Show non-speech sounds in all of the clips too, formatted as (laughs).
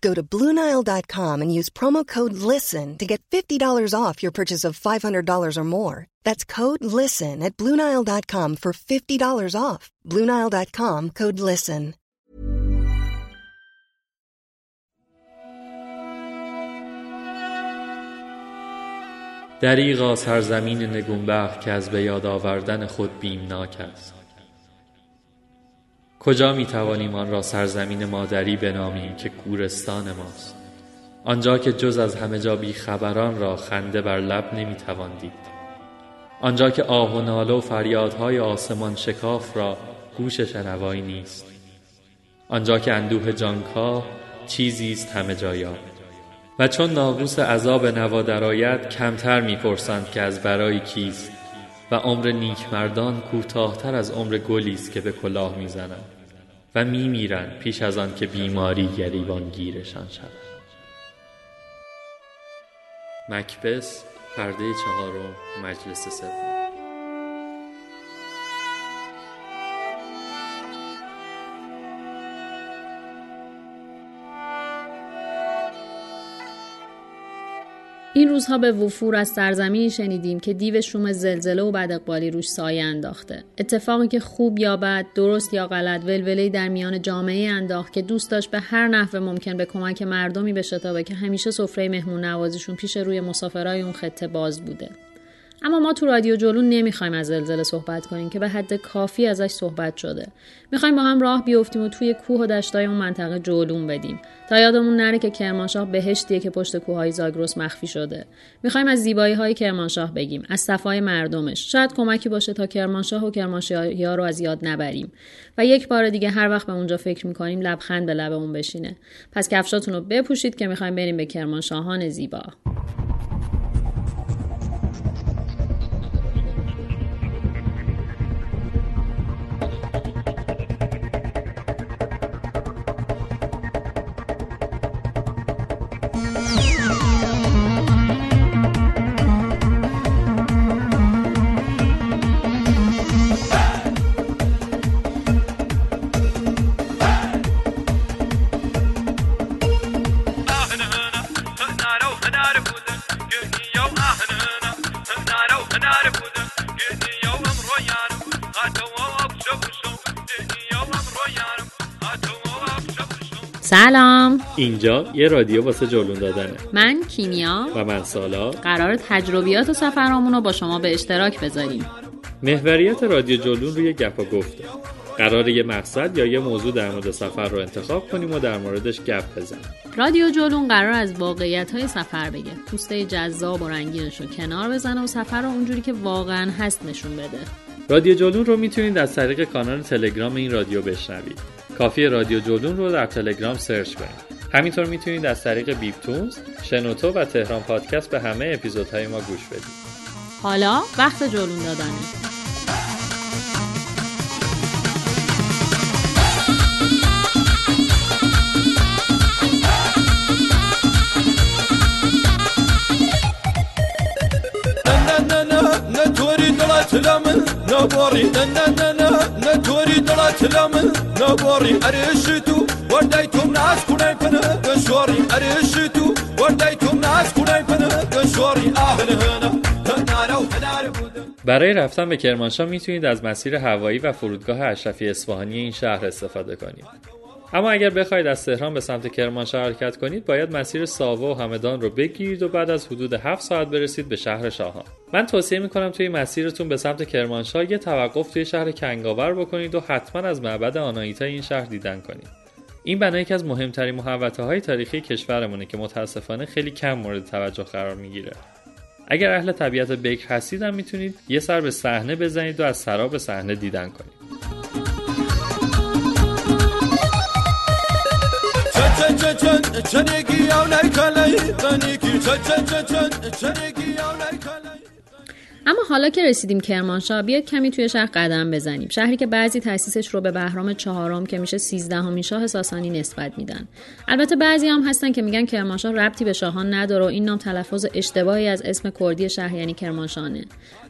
Go to Bluenile.com and use promo code LISTEN to get $50 off your purchase of $500 or more. That's code LISTEN at Bluenile.com for $50 off. Bluenile.com code LISTEN. دریغا سرزمین نگونبخت که از به یاد آوردن خود بیمناک است کجا می توانیم آن را سرزمین مادری بنامیم که گورستان ماست؟ آنجا که جز از همه جا بی خبران را خنده بر لب نمی توان دید. آنجا که آه و ناله و فریادهای آسمان شکاف را گوش شنوایی نیست. آنجا که اندوه جانکاه چیزی است همه جایا و چون ناقوس عذاب نوا درآید کمتر می‌پرسند که از برای کیست. و عمر نیکمردان کوتاهتر از عمر گلی است که به کلاه می‌زنند و میمیرند پیش از آن که بیماری گریبان گیرشان شود. مکبس پرده چهارم مجلس سوم. این روزها به وفور از سرزمینی شنیدیم که دیو شوم زلزله و بد اقبالی روش سایه انداخته. اتفاقی که خوب یا بد درست یا غلط ولوله در میان جامعه انداخت که دوست داشت به هر نحو ممکن به کمک مردمی بشتابه که همیشه سفره مهمون نوازیشون پیش روی مسافرای اون خطه باز بوده. اما ما تو رادیو جلون نمی‌خوایم از زلزله صحبت کنیم که به حد کافی ازش صحبت شده. می‌خوایم با هم راه بیفتیم و توی کوه و دشتای اون منطقه جلون بدیم. تا یادمون نره که کرمانشاه بهشتیه که پشت کوههای زاگرس مخفی شده. می‌خوایم از زیبایی های کرمانشاه بگیم از صفای مردمش. شاید کمکی باشه تا کرمانشاه و کرمانشاهی ها رو از یاد نبریم. و یک بار دیگه هر وقت به اونجا فکر می‌کنیم لبخند به لبمون بشینه. پس کفشاتون رو بپوشید که می‌خوایم بریم به کرمانشاهان زیبا. سلام اینجا یه رادیو واسه جولون دادنه. من کیمیا. و من سالا. قرار تجربیات و سفرامون رو با شما به اشتراک بذاریم. محوریت رادیو جولون روی گپ و گفته قرار یه مقصد یا یه موضوع در مورد سفر رو انتخاب کنیم و در موردش گپ بزنیم. رادیو جولون قرار از واقعیت های سفر بگه. پوسته جذاب و رنگینش رو کنار بزنه و سفر رو اونجوری که واقعا هست نشون بده. رادیو جولون رو می‌تونید از طریق کانال تلگرام این رادیو بشنوید. کافی رادیو جولون رو در تلگرام search کنید. همینطور می‌تونید از طریق بیپتونز، شنوتو و تهران پادکست به همه اپیزودهای ما گوش بدید. حالا وقت جلون دادنه. دلات لمن نبوري ننننا نتوري دلات لمن نبوري أريشتو ورديتم ناس كوني فنا قشوري أريشتو ورديتم ناس كوني فنا قشوري هنا هنا برای رفتن به کرمانشاه می‌تونید از مسیر هوایی و فرودگاه اشرفی اصفهانی این شهر استفاده کنید. اما اگر بخواید از تهران به سمت کرمانشاه حرکت کنید باید مسیر ساوا و همدان رو بگیرید و بعد از حدود 7 ساعت برسید به شهر شاهان. من توصیه می‌کنم توی مسیرتون به سمت کرمانشاه یه توقف توی شهر کنگاور بکنید و حتما از معبد آنایتا این شهر دیدن کنید. این بنا یکی از مهمترین محوطه های تاریخی کشورمونه که متاسفانه خیلی کم مورد توجه قرار می‌گیره. اگر اهل طبیعت بکر هستید هم می‌تونید یه سر به صحنه بزنید و از سراب صحنه دیدن کنید. اما حالا که رسیدیم کرمانشاه بیاید کمی توی شهر قدم بزنیم. شهری که بعضی تاسیسش رو به بهرام چهارم که میشه سیزدهمین شاه ساسانی نسبت میدن. البته بعضی هم هستن که میگن کرمانشاه ربطی به شاهان نداره و این نام تلفظ اشتباهی از اسم کردی شهر یعنی کرمانشانه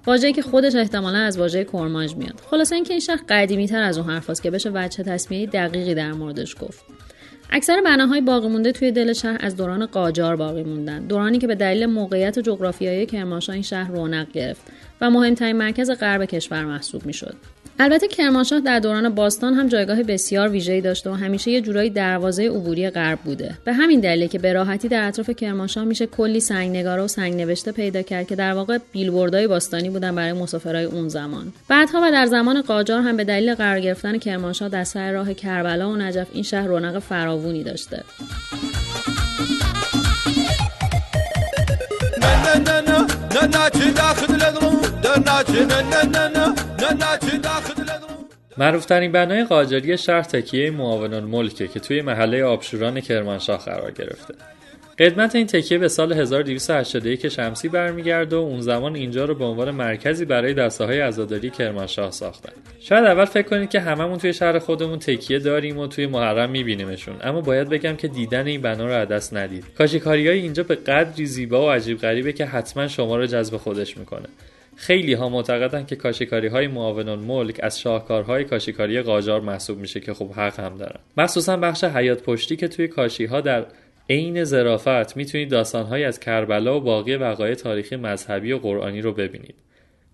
واژه‌ای که خودش احتمالا از واژه کرمانج میاد. خلاصه اینکه این شهر قدیمی تر از اون حرفاست که بشه وجه تصمیه دقیقی در موردش گفت. اکثر بناهای باقی مونده توی دل شهر از دوران قاجار باقی موندن. دورانی که به دلیل موقعیت جغرافیایی کرمانشاه این شهر رونق گرفت و مهمترین مرکز غرب کشور محسوب می‌شد. البته کرمانشاه در دوران باستان هم جایگاه بسیار ویژه‌ای داشته و همیشه یه جورایی دروازه عبوری غرب بوده به همین دلیل که به راحتی در اطراف کرمانشاه میشه کلی سنگنگاره و سنگ نوشته پیدا کرد که در واقع بیلبوردهای باستانی بودن برای مسافرهای اون زمان بعدها و در زمان قاجار هم به دلیل قرار گرفتن کرمانشاه در سر راه کربلا و نجف این شهر رونق فراوونی داشته معروفترین بنای قاجاری شهر تکیه معاون الملکه که توی محله آبشوران کرمانشاه قرار گرفته قدمت این تکیه به سال 1281 شمسی برمیگرده و اون زمان اینجا رو به عنوان مرکزی برای دسته های عزاداری کرمانشاه ساختن. شاید اول فکر کنید که هممون توی شهر خودمون تکیه داریم و توی محرم میبینیمشون اما باید بگم که دیدن این بنا رو از دست ندید. کاشیکاری های اینجا به قدری زیبا و عجیب غریبه که حتما شما رو جذب خودش می‌کنه. خیلی ها معتقدن که کاشیکاری های معاون ملک از شاهکارهای کاشیکاری قاجار محسوب میشه که خوب حق هم دارن. مخصوصا بخش حیات پشتی که توی کاشی ها در عین ظرافت می‌تونید داستانهایی از کربلا و باقی وقایع تاریخی مذهبی و قرآنی رو ببینید.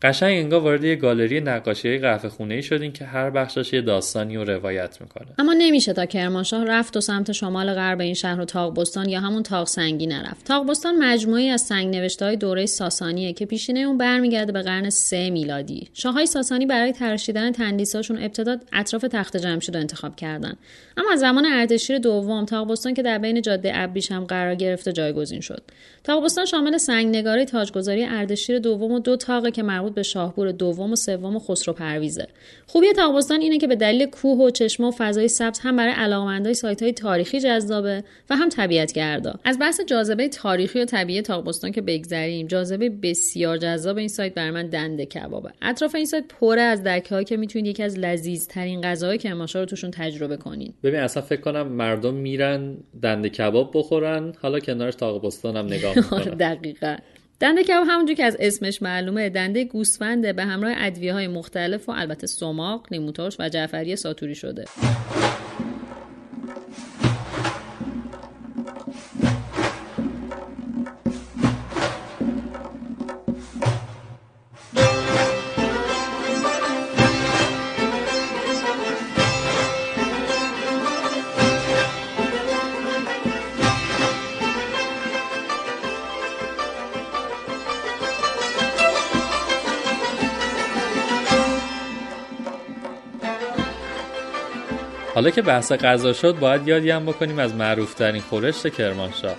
قشنگ انگار وارد یه گالری نقاشی قهوه خونه شدین که هر بخشش یه داستانی رو روایت می‌کنه. اما نمیشه تا کرمانشاه رفت و سمت شمال غرب این شهر و تاقبستان یا همون تاق سنگی نرفت. تاقبستان مجموعی از سنگ نوشته های دوره ساسانیه که پیشینه اون برمیگرده به قرن سه میلادی. شاههای ساسانی برای ترشیدن تندیساشون ابتدا اطراف تخت جمشید انتخاب کردن. اما از زمان اردشیر دوم تاقبستان که در بین جاده ابریشم قرار گرفته جایگزین شد. تاقبستان شامل سنگنگاری تاجگذاری اردشیر دوم و دو تاقه که مربوط به شاهپور دوم و سوم و خسرو پرویزه. خوبی تاقبستان اینه که به دلیل کوه و چشمه و فضای سبز هم برای علاقمندای سایت های تاریخی جذابه و هم طبیعت گردا از بحث جاذبه تاریخی و طبیعی تاقبستان که بگذریم جاذبه بسیار جذاب این سایت برای من دنده کبابه. اطراف این سایت پره از دکه که می‌تونید یکی از لذیذترین غذاهای کرمانشاه رو توشون تجربه کنین. ببین اصلا فکر کنم مردم میرن دنده کباب بخورن حالا کنارش تاقبستان هم نگاه می‌کنن. (laughs) دقیقا. دنده کباب همونجور که از اسمش معلومه دنده گوسفنده به همراه ادویه های مختلف و البته سماق، لیموترش و جعفری ساتوری شده. حالا که بحث غذا شد باید یادی هم بکنیم از معروفترین خورشت کرمانشاه.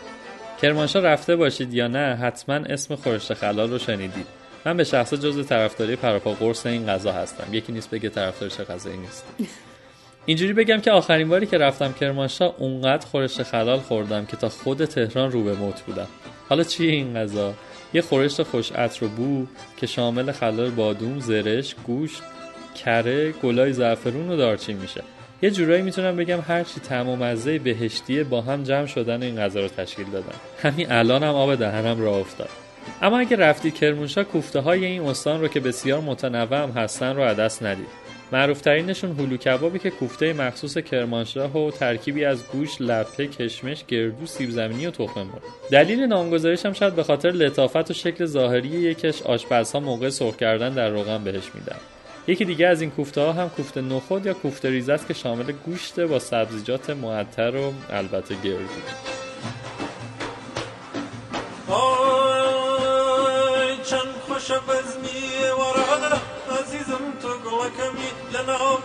کرمانشاه رفته باشید یا نه حتما اسم خورشت خلال رو شنیدید. من به شخص جزء طرفداری پراپا قرص این غذا هستم. یکی نیست بگه طرفدار چه غذایی نیست. (laughs) اینجوری بگم که آخرین باری که رفتم کرمانشاه اونقدر خورشت خلال خوردم که تا خود تهران رو به موت بودم. حالا چیه این غذا؟ یه خورشت خوش عطر و بو که شامل خلال بادوم زرش گوشت کره گلای زعفرون و دارچین میشه. یه جورایی می‌تونم بگم هرچی طعم و مزه بهشتیه با هم جمع شدن این غذا رو تشکیل دادن همین الان هم آب دهنم راه افتاد اما اگه رفتید کرمانشاه کوفته های این استان رو که بسیار متنوع هم هستن رو عدس ندید معروفترینشون هلو کبابی که کوفته مخصوص کرمانشاه و ترکیبی از گوش، لپه، کشمش، گردو، سیب زمینی و تخم مرغ. دلیل نامگذاریش هم شاید به خاطر لطافت و شکل ظاهری یکش آشپزها موقع سرخ کردن در روغن بهش میدن. یکی دیگه از این کوفته ها هم کوفته نخود یا کوفته ریز است که شامل گوشت با سبزیجات معطر و البته گردو.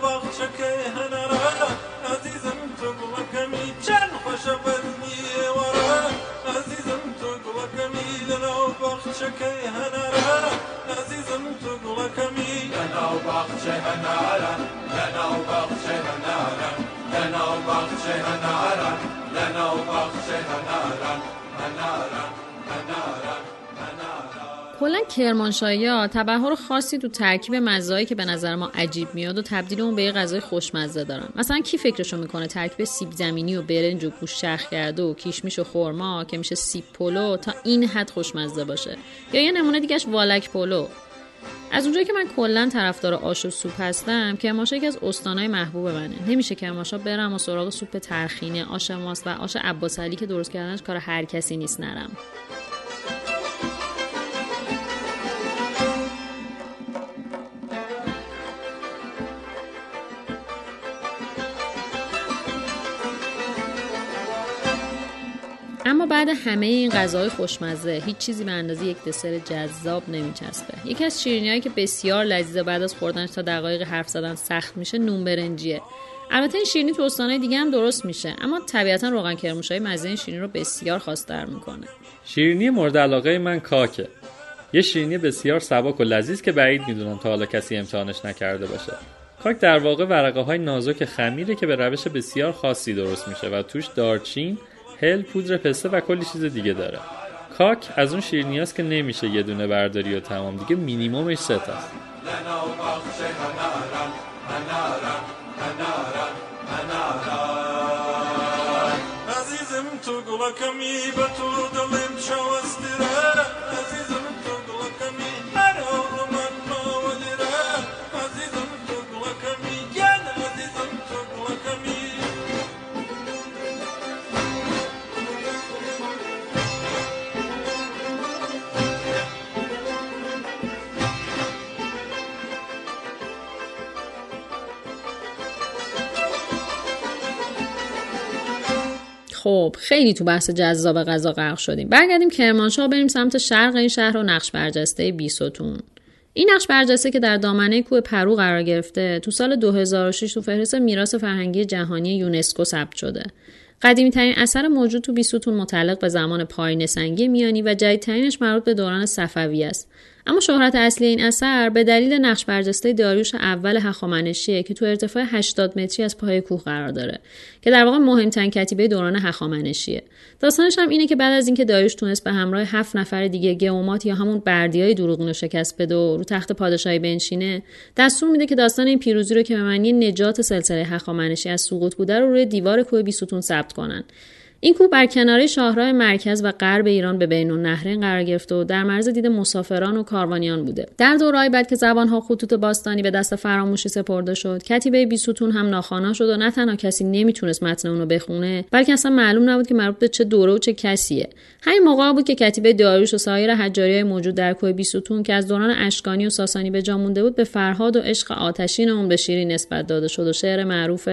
باخچەکەی هەنەرە کلا کرمانشاهی ها تبحر خاصی تو ترکیب مزه‌هایی که به نظر ما عجیب میاد و تبدیل اون به یه غذای خوشمزه دارن. مثلا کی فکرشو می‌کنه؟ ترکیب سیب زمینی و برنج و گوشت چرخ کرده و کشمش و خرما که میشه سیب پلو تا این حد خوشمزه باشه. یا یه نمونه دیگهش والک پلو. از اونجایی که من کلا طرفدار آش و سوپ هستم کرمانشاه یکی از استانهای محبوب منه. نمیشه کرمانشاه برم و سراغ سوپ ترخینه آش ماست و آش عباس که درست کردنش کار هر کسی نیست نرم. اما بعد همه این غذاهای خوشمزه هیچ چیزی به اندازه یک دسر جذاب نمیچسبه. یکی از شیرینیهایی که بسیار لذیذه بعد از خوردنش تا دقایق حرف زدن سخت میشه نون برنجیه. البته این شیرینی تو استانهای دیگه هم درست میشه اما طبیعتا روغن کرموشای مزه این شیرینی رو بسیار خواستر می‌کنه. شیرینی مورد علاقه من کاکه. یه شیرینی بسیار سبک و لذیذ که بعید می‌دونم تا حالا کسی امتحانش نکرده باشه. کاک در واقع ورقه های نازک خمیره که به روش بسیار خاصی درست میشه و توش دارچین هل پودر پسته و کلی چیز دیگه داره. کاک از اون شیرینی که نمیشه یه دونه برداری و تمام دیگه مینیمومش سه تاست عزیزم خب خیلی تو بحث جذاب غذا غرق شدیم. برگردیم کرمانشاه بریم سمت شرق این شهر و نقش برجسته بیستون. این نقش برجسته که در دامنه کوه پرو قرار گرفته تو سال 2006 تو فهرست میراث فرهنگی جهانی یونسکو ثبت شده. قدیمی ترین اثر موجود تو بیستون متعلق به زمان پایین سنگی میانی و جدیدترینش مربوط به دوران صفوی است. اما شهرت اصلی این اثر به دلیل نقش برجسته داریوش اول هخامنشیه که تو ارتفاع 80 متری از پای کوه قرار داره که در واقع مهمترین کتیبه دوران هخامنشیه. داستانش هم اینه که بعد از اینکه داریوش تونست به همراه هفت نفر دیگه گئومات یا همون بردیای دروغین رو شکست بده و رو تخت پادشاهی بنشینه دستور میده که داستان این پیروزی رو که به معنی نجات سلسله هخامنشی از سقوط بوده رو روی دیوار کوه بیستون ثبت کنن. این کوه بر کناره شاهراه مرکز و غرب ایران به بین النهرین قرار گرفته و در معرض دید مسافران و کاروانیان بوده. در دورهای بعد که زبانها خطوط باستانی به دست فراموشی سپرده شد کتیبه بیستون هم ناخوانا شد و نه تنها کسی نمی‌تونست متن اونو بخونه بلکه اصلا معلوم نبود که مربوط به چه دوره و چه کسیه. همین موقع بود که کتیبه داریوش و سایر حجاری های موجود در کوه بیستون که از دوران اشکانی و ساسانی به جا مونده بود به فرهاد و عشق آتشین اون به شیری نسبت داده شد و شعر معروف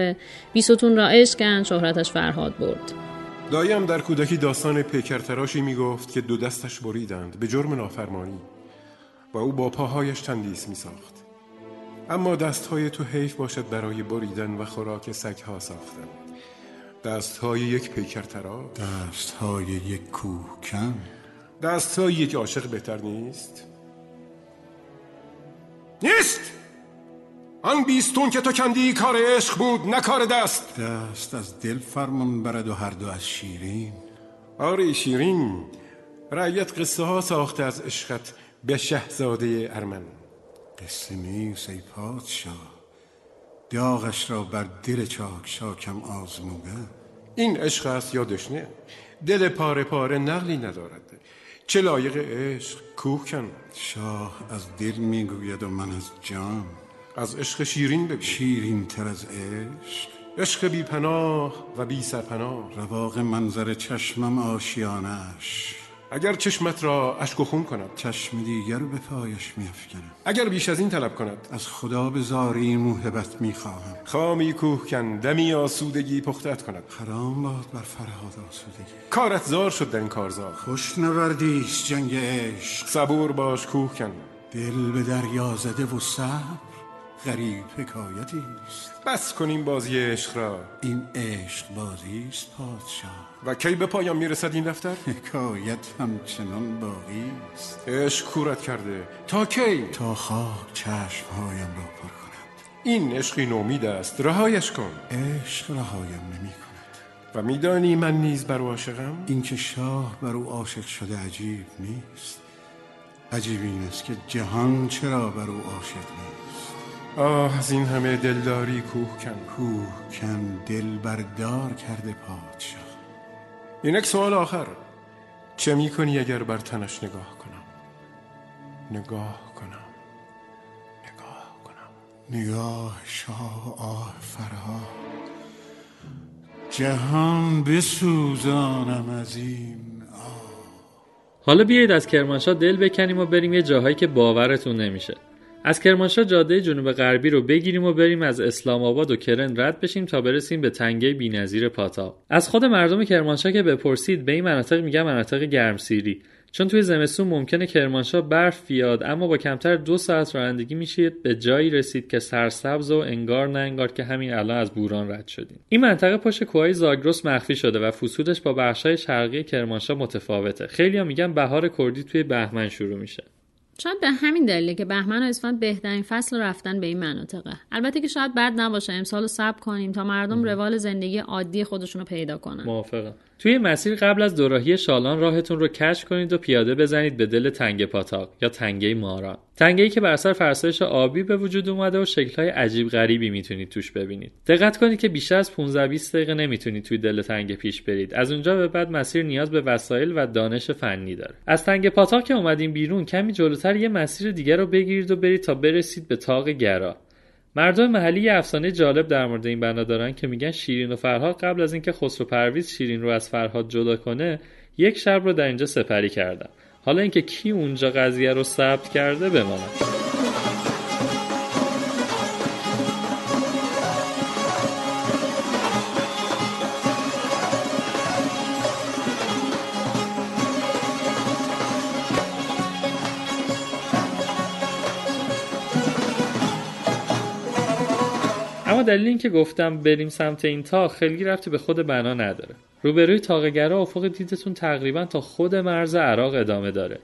بیستون را عشق شهرتش فرهاد برد. دایم در کودکی داستان پیکرتراشی می گفت که دو دستش بریدند به جرم نافرمانی. و او با پاهایش تندیس می ساخت اما دستهای تو حیف باشد برای بریدن و خوراک سگها ساختن. دستهای یک پیکرتراش. دستهای یک کوهکن. دستهای یک عاشق بهتر نیست. نیست! آن بیستون که تو کندی کار عشق بود نه کار دست. دست از دل فرمان برد و هر دو از شیرین. آره شیرین رعیت قصه ها ساخته از عشقت به شهزاده ارمن. قصه نیست ای پادشاه داغش را بر دل چاک شاکم آزموده. این عشق است یا دشنه؟ دل پاره پاره نقلی ندارد. چه لایق عشق کوه کن. شاه از دل می‌گوید و من از جان. از عشق شیرین بگو. شیرین تر از عشق؟ عشق بی پناه و بی سرپناه رواق منظر چشمم آشیانش. اگر چشمت را اشک و خون کند. چشم دیگر به پایش میافکنم اگر بیش از این طلب کند. از خدا به زاری موهبت می‌خواهم. خامی کوه کن دمی آسودگی پختت کند. حرام باد بر فرهاد آسودگی. کارت زار شد در این کارزار. خوش نوردیست جنگ عشق. صبور باش کوه کن. دل به دریا زده و صبر. غریب حکایتی است. بس کنیم بازی عشق را. این عشق بازی است پادشاه. و کی به پایان می‌رسد این دفتر؟ حکایت همچنان باقی است. عشق کورت کرده. تا کی؟ تا خاک چشمهایم را پر کند. این عشقی نومید است. رهایش کن. عشق رهایم نمی کند. و میدانی من نیز بر او عاشقم؟ اینکه شاه بر او عاشق شده عجیب نیست. عجیب این است که جهان چرا بر او عاشق نیست. آه از این همه دلداری کوه کن کوه کن دل بردار کرده پادشاه. اینک سوال آخر. چه می‌کنی اگر بر تنش نگاه کنم؟ نگاه کنم. نگاه کنم. نگاه شاه آه فرهاد جهان بسوزانم از این حالا بیایید از کرمانشاه دل بکنیم و بریم یه جاهایی که باورتون نمیشه. از کرمانشاه جاده جنوب غربی رو بگیریم و بریم از اسلام آباد و کرن رد بشیم تا برسیم به تنگه بینظیر پاتا. از خود مردم کرمانشاه که بپرسید به این مناطق میگن مناطق گرمسیری. چون توی زمستون ممکنه کرمانشاه برف بیاد اما با کمتر دو ساعت رانندگی میشه به جایی رسید که سرسبز و انگار نه انگار که همین الان از بوران رد شدیم. این منطقه پشت کوههای زاگرس مخفی شده و فسودش با بخشهای شرقی کرمانشاه متفاوته. خیلی میگن بهار کردی توی بهمن شروع میشه. شاید به همین دلیله که بهمن و اسفند بهترین فصل رفتن به این مناطقه. البته که شاید بد نباشه امسال رو صبر کنیم تا مردم روال زندگی عادی خودشون رو پیدا کنن. موافقم. توی مسیر قبل از دوراهی شالان راهتون رو کش کنید و پیاده بزنید به دل تنگه پاتاق یا تنگه ماران. تنگه که بر اثر فرسایش آبی به وجود اومده و شکلهای عجیب غریبی می‌تونید توش ببینید. دقت کنید که بیشتر از 15 20 دقیقه نمی‌تونید توی دل تنگه پیش برید. از اونجا به بعد مسیر نیاز به وسایل و دانش فنی داره. از تنگه پاتاق که اومدیم بیرون کمی جلوتر یه مسیر دیگر رو بگیرید و برید تا برسید به تاق گرا. مردم محلی یه افسانه جالب در مورد این بنا دارن که میگن شیرین و فرهاد قبل از اینکه خسرو پرویز شیرین رو از فرهاد جدا کنه یک شب رو در اینجا سپری کردن. حالا اینکه کی اونجا قضیه رو ثبت کرده بماند. دلیل اینکه گفتم بریم سمت این تاق خیلی رفتی به خود بنا نداره. روبروی تاقگرا افق دیدتون تقریبا تا خود مرز عراق ادامه داره.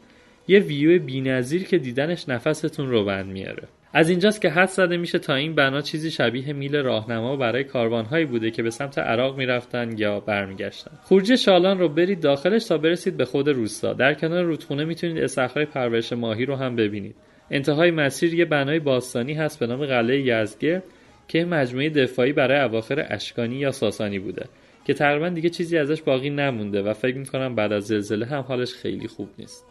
یه ویو بینظیر که دیدنش نفستون رو بند میاره. از اینجاست که حد زده میشه تا این بنا چیزی شبیه میل راهنما برای کاروانهایی بوده که به سمت عراق می‌رفتن یا برمیگشتن. خروجی شالان رو برید داخلش تا برسید به خود روستا. در کنار رودخونه می‌تونید استخرهای پرورش ماهی رو هم ببینید. انتهای مسیر یه بنای باستانی هست به نام قلعه یزگرد که مجموعه دفاعی برای اواخر اشکانی یا ساسانی بوده که تقریبا دیگه چیزی ازش باقی نمونده و فکر می‌کنم بعد از زلزله هم حالش خیلی خوب نیست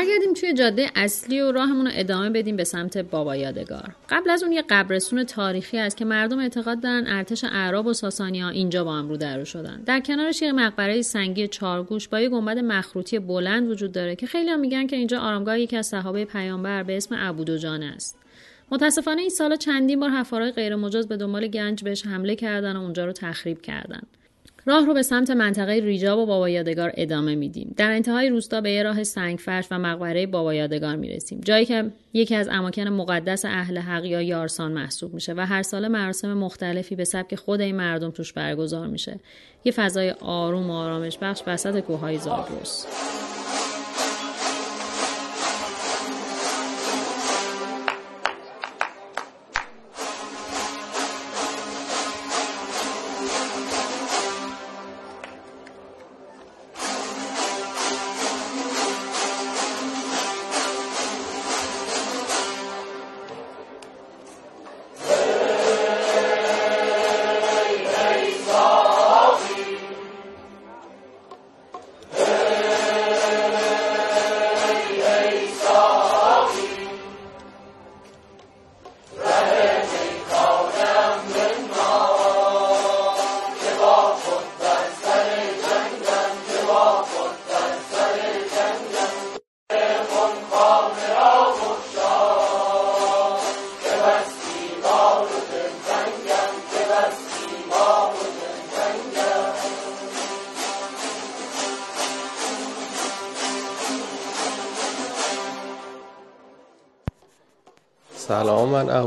برگردیم توی جاده اصلی و راهمون رو ادامه بدیم به سمت بابا یادگار. قبل از اون یه قبرستون تاریخی است که مردم اعتقاد دارن ارتش اعراب و ساسانی ها اینجا با هم رو درو شدن. در کنارش یه مقبره سنگی چارگوش با یه گنبد مخروطی بلند وجود داره که خیلی هم میگن که اینجا آرامگاه یکی از صحابه پیامبر به اسم ابودوجانه است. متاسفانه این سالا چندین بار حفارای غیرمجاز به دنبال گنج بهش حمله کردن و اونجا رو تخریب کردن. راه رو به سمت منطقه ریجاب و بابا یادگار ادامه میدیم. در انتهای روستا به یه راه سنگفرش و مقبره بابا یادگار می‌رسیم. جایی که یکی از اماکن مقدس اهل حق یا یارسان محسوب میشه و هر سال مراسم مختلفی به سبک خود این مردم توش برگزار میشه. یه فضای آروم و آرامش بخش وسط کوههای زاگرس.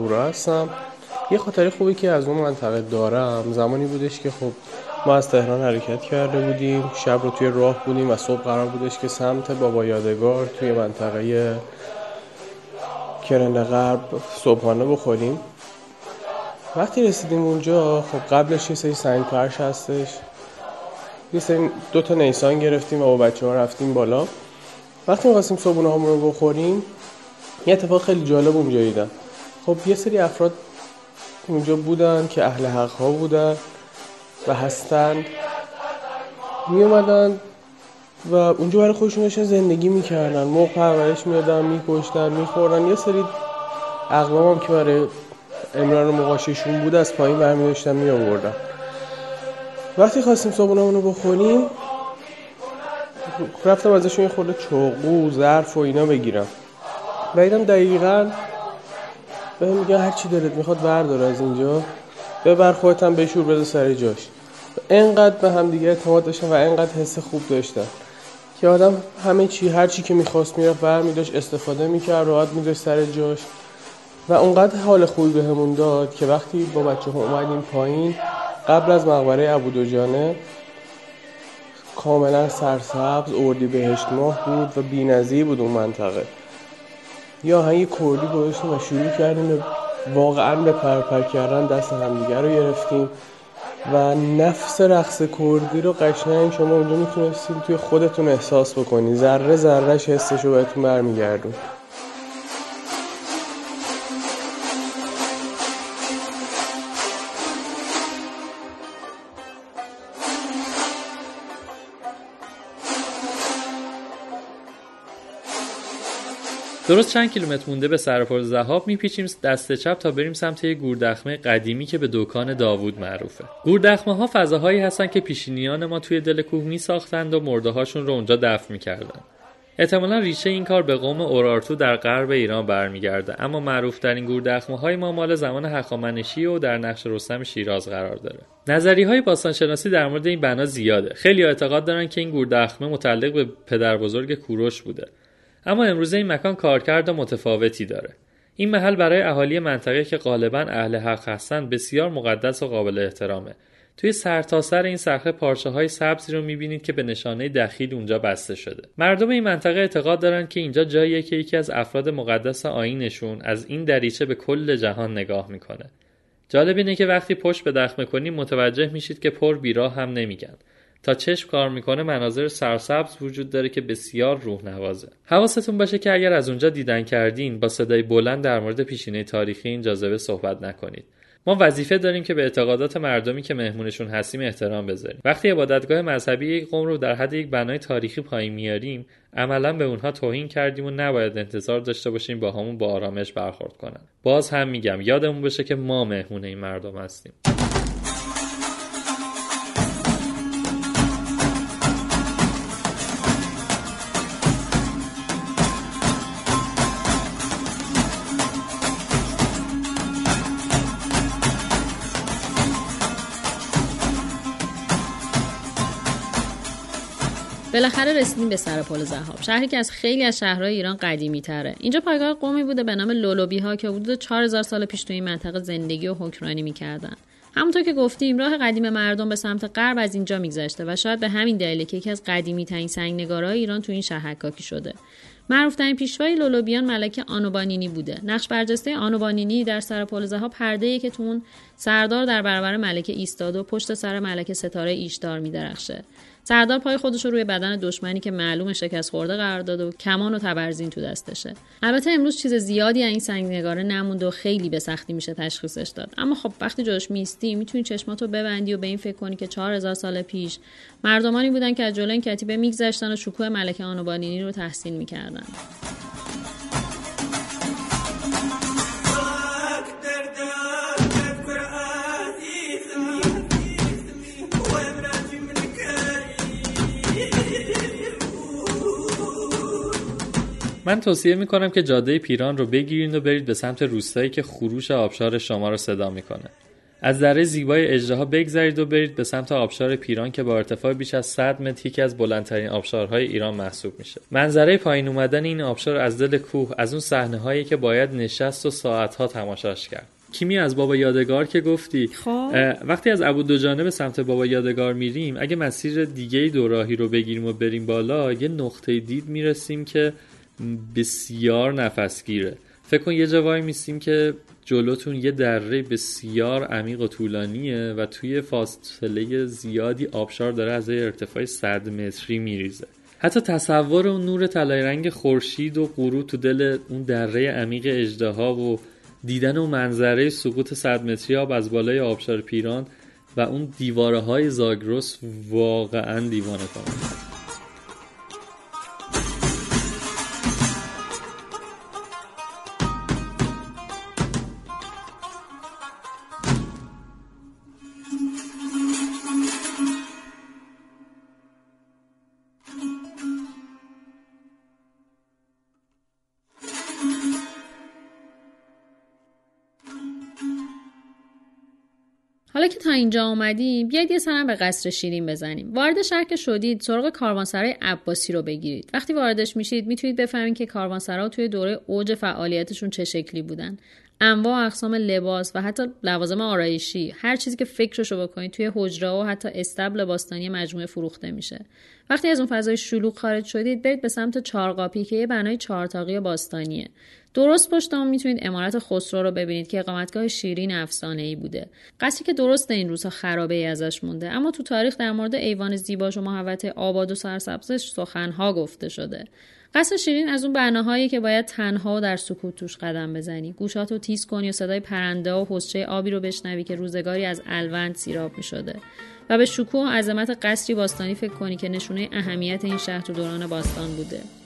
اهورا هستم. یه خاطره خوبی که از اون منطقه دارم زمانی بودش که خب ما از تهران حرکت کرده بودیم شب رو توی راه بودیم و صبح قرار بودش که سمت بابا یادگار توی منطقه کرن غرب صبحانه بخوریم. وقتی رسیدیم اونجا خب قبلش یه سری سنگ فرش هستش. یه سری دو تا نیسان گرفتیم و با بچه ها رفتیم بالا. وقتی می‌خواستیم صبحونه رو بخوریم یه اتفاق خیلی جالب اونجا دیدم. خب یه سری افراد اونجا بودن که اهل حق ها بودن و هستند می اومدن و اونجا برای خودشون داشتن زندگی می‌کردن. موقع پرورش می‌دادن میکشتن میخوردن. یه سری اقوام هم که برای امرار مقاششون بود از پایین برمی داشتن می آوردن وقتی خواستیم صبحونه رو بخوریم رفتم ازشون یه خورده چوقو ظرف و اینا بگیرم. و دیدم دقیقا به میگن هر چی دلت می‌خواد بردار از اینجا. ببر خودت هم بشور بده سر جاش. انقدر به هم دیگه اعتماد داشتن و انقدر حس خوب داشتن که آدم همه چی هر چی که می‌خواست می‌رفت برمی داشت استفاده می‌کرد راحت میداشت سر جاش. و اونقدر حال خوبی بهمون داد که وقتی با بچه ها اومدیم پایین قبل از مقبره ابو جانه کاملا سرسبز اردی بهشت ماه بود و بینظیر بود اون منطقه. یا آهنگ کردی گذاشتیم و شروع کردیم واقعا به پرپر کردن دست همدیگه رو گرفتیم. و نفس رقص کردی رو قشنگ شما اونجا می‌تونستید توی خودتون احساس بکنی. ذره ذرهش حسش رو بهتون برمیگردون. درست چند کیلومتر مونده به سرپل زهاب میپیچیم دست چپ تا بریم سمت یه گوردخمه قدیمی که به دکان داوود معروفه. گوردخمه ها فضاهایی هستن که پیشینیان ما توی دل کوه میساختند و مرده هاشون رو اونجا دفن می‌کردن. احتمالا ریشه این کار به قوم اورارتو در غرب ایران برمیگرده اما معروف در این گوردخمه های ما مال زمان هخامنشی و در نقش رستم شیراز قرار داره. نظری های باستانشناسی در مورد این بنا زیاده. خیلی اعتقاد دارن که این گوردخمه متعلق به پدر بزرگ کوروش بوده. اما امروزه این مکان کارکرد متفاوتی داره. این محل برای اهالی منطقه که غالبا اهل حق هستند بسیار مقدس و قابل احترامه. توی سرتاسر سر این صخره پارچه های سبزی رو می‌بینید که به نشانه دخیل اونجا بسته شده. مردم این منطقه اعتقاد دارند که اینجا جاییه که یکی از افراد مقدس آینشون از این دریچه به کل جهان نگاه می‌کنه. جالب اینه که وقتی پشت به دخمه کنیم متوجه میشید که پر بیراه هم نمیگن. تا چشم کار می‌کنه مناظر سرسبز وجود داره که بسیار روح نوازه. حواستون باشه که اگر از اونجا دیدن کردین با صدای بلند در مورد پیشینه تاریخی این جاذبه صحبت نکنید. ما وظیفه داریم که به اعتقادات مردمی که مهمونشون هستیم احترام بذاریم. وقتی عبادتگاه مذهبی یک قوم رو در حد یک بنای تاریخی پایین میاریم عملا به اونها توهین کردیم و نباید انتظار داشته باشیم با همون با آرامش برخورد کنن. باز هم میگم یادمون باشه که ما مهمون این مردم هستیم. بالاخره رسیدیم به سر پل زهاب. شهری که از خیلی از شهرهای ایران قدیمی تره. اینجا پایگاه قومی بوده به نام لولوبی ها که حدود 4000 سال پیش توی این منطقه زندگی و حکمرانی می‌کردن. همونطور که گفتیم راه قدیم مردم به سمت غرب از اینجا میگذشته و شاید به همین دلیل که یکی از قدیمی ترین سنگ نگارهای ایران تو این شهر حکاکی شده. معروف ترین پیشوای لولوبیان ملکه آنوبانینی بوده. نقش برجسته آنوبانینی در سر زهاب پرده که تون سردار در برابر ملکه ایستاده و پشت سر ملکه ستاره ایشدار میدرخشه. سردار پای خودش رو روی بدن دشمنی که معلوم شکست خورده قرار داده و کمان و تبرزین تو دستشه. البته امروز چیز زیادی از این سنگ نگاره نموند و خیلی به سختی میشه تشخیصش داد. اما خب وقتی جلوش میستی می‌تونی چشماتو ببندی و به این فکر کنی که 4000 سال پیش مردمانی بودن که از جلوی این کتیبه میگذشتن و شکوه ملکه آنوبانینی رو تحسین می‌کردن. من توصیه می‌کنم که جاده پیران رو بگیرین و برید به سمت روستایی که خروش آبشار شما رو صدا می‌کنه. از دره زیبای اجدها بگذرید و برید به سمت آبشار پیران که با ارتفاع بیش از 100 متر یکی از بلندترین آبشارهای ایران محسوب میشه. منظره پایین اومدن این آبشار از دل کوه از اون صحنه هایی که باید نشست و ساعتها تماشاش کرد. کیمی از بابا یادگار که گفتی خب. وقتی از ابو دوجانه به سمت بابا یادگار میریم اگه مسیر دیگه دو راهی رو بگیریم و بریم بالا یه نقطه دید می‌رسیم که بسیار نفسگیره. فکر کن یه جوایی میسیم که جلوتون یه دره بسیار عمیق و طولانیه و توی فاصله زیادی آبشار داره از ارتفاع 100 متری میریزه. حتی تصور اون نور طلای رنگ خورشید و غروب تو دل اون دره عمیق اژدها و دیدن اون منظره سقوط 100 متری آب از بالای آبشار پیران و اون دیواره های زاگرس واقعا دیوانه کننده اینجا اومدیم بیاید یه سرم به قصر شیرین بزنیم. وارد شهر که شدید سراغ کاروانسرای عباسی رو بگیرید. وقتی واردش میشید می‌تونید بفهمید که کاروانسرا توی دوره اوج فعالیتشون چه شکلی بودن. انواع و اقسام لباس و حتی لوازم آرایشی. هر چیزی که فکرشو بکنید توی حجره و حتی استبل باستانی مجموعه فروخته میشه. وقتی از اون فضای شلوغ خارج شدید برید به سمت چارقاپی که یه بنای چهارتاقی باستانیه. درست پشت اون می‌تونید امارت خسرو رو ببینید که اقامتگاه شیرین افسانه ای بوده. قصری که درست این روزها خرابه ای ازش مونده اما تو تاریخ در مورد ایوان زیباش و محوطه آباد و سرسبزش سخنها گفته شده. قصر شیرین از اون بناهایی که باید تنها و در سکوت توش قدم بزنی. گوشاتو تیز کنی و صدای پرنده و حسچه آبی رو بشنوی که روزگاری از الوند سیراب می شده و به شکوه و عظمت قصری باستانی فکر کنی که نشونه اهمیت این شهر تو دوران باستان بوده.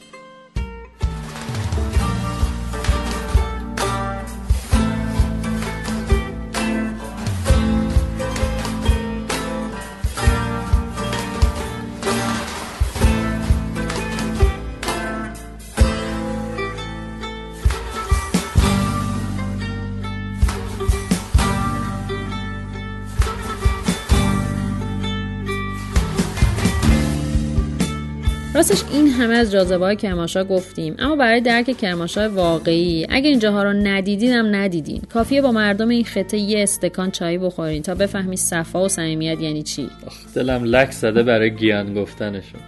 راستش این همه از جاذبه های کرماشا گفتیم. اما برای درک کرماشا واقعی اگه اینجاها رو ندیدین هم ندیدین. کافیه با مردم این خطه یه استکان چای بخورین تا بفهمی صفا و صمیمیت یعنی چی. دلم لک زده برای گیان گفتنشون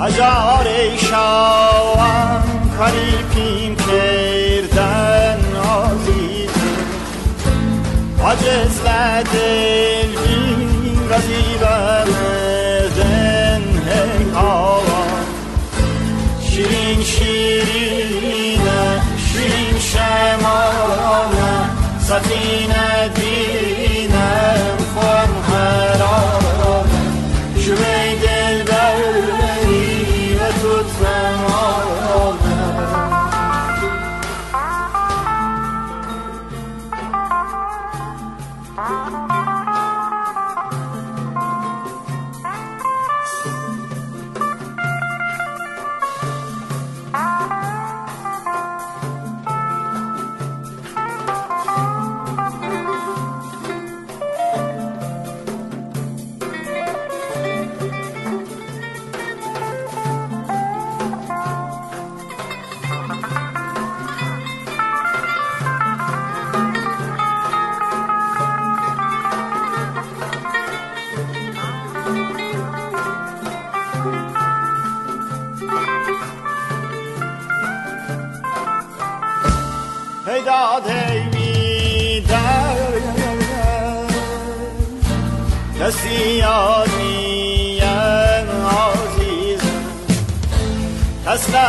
هزار شاوان کریپیم کردن عزیز عجز رزیبم زن هاوان شیرین شیرینه شیرین شمانه سفینه دینم فرم حرام شمی دل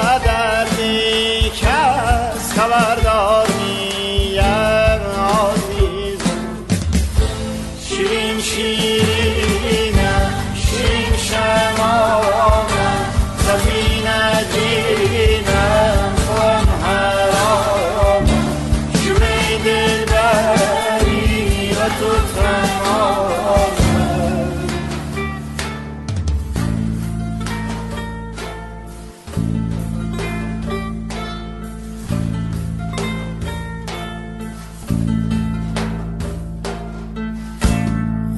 啊。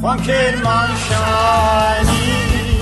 von Kirman shiny,